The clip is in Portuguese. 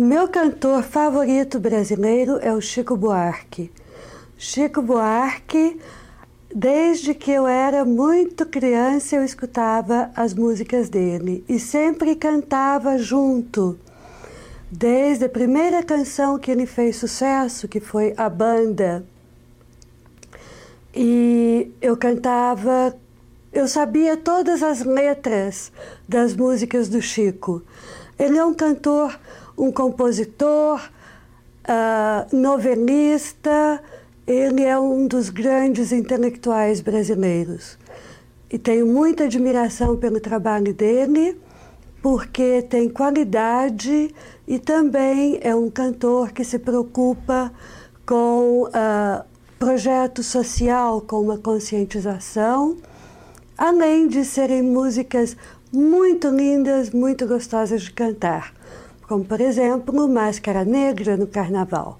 Meu cantor favorito brasileiro é o Chico Buarque. Chico Buarque, desde que eu era muito criança, eu escutava as músicas dele e sempre cantava junto. Desde a primeira canção que ele fez sucesso, que foi A Banda. E eu cantava, eu sabia todas as letras das músicas do Chico. Ele é um cantor um compositor, uh, novelista, ele é um dos grandes intelectuais brasileiros. E tenho muita admiração pelo trabalho dele, porque tem qualidade e também é um cantor que se preocupa com uh, projeto social, com uma conscientização, além de serem músicas muito lindas, muito gostosas de cantar como por exemplo Máscara Negra no Carnaval.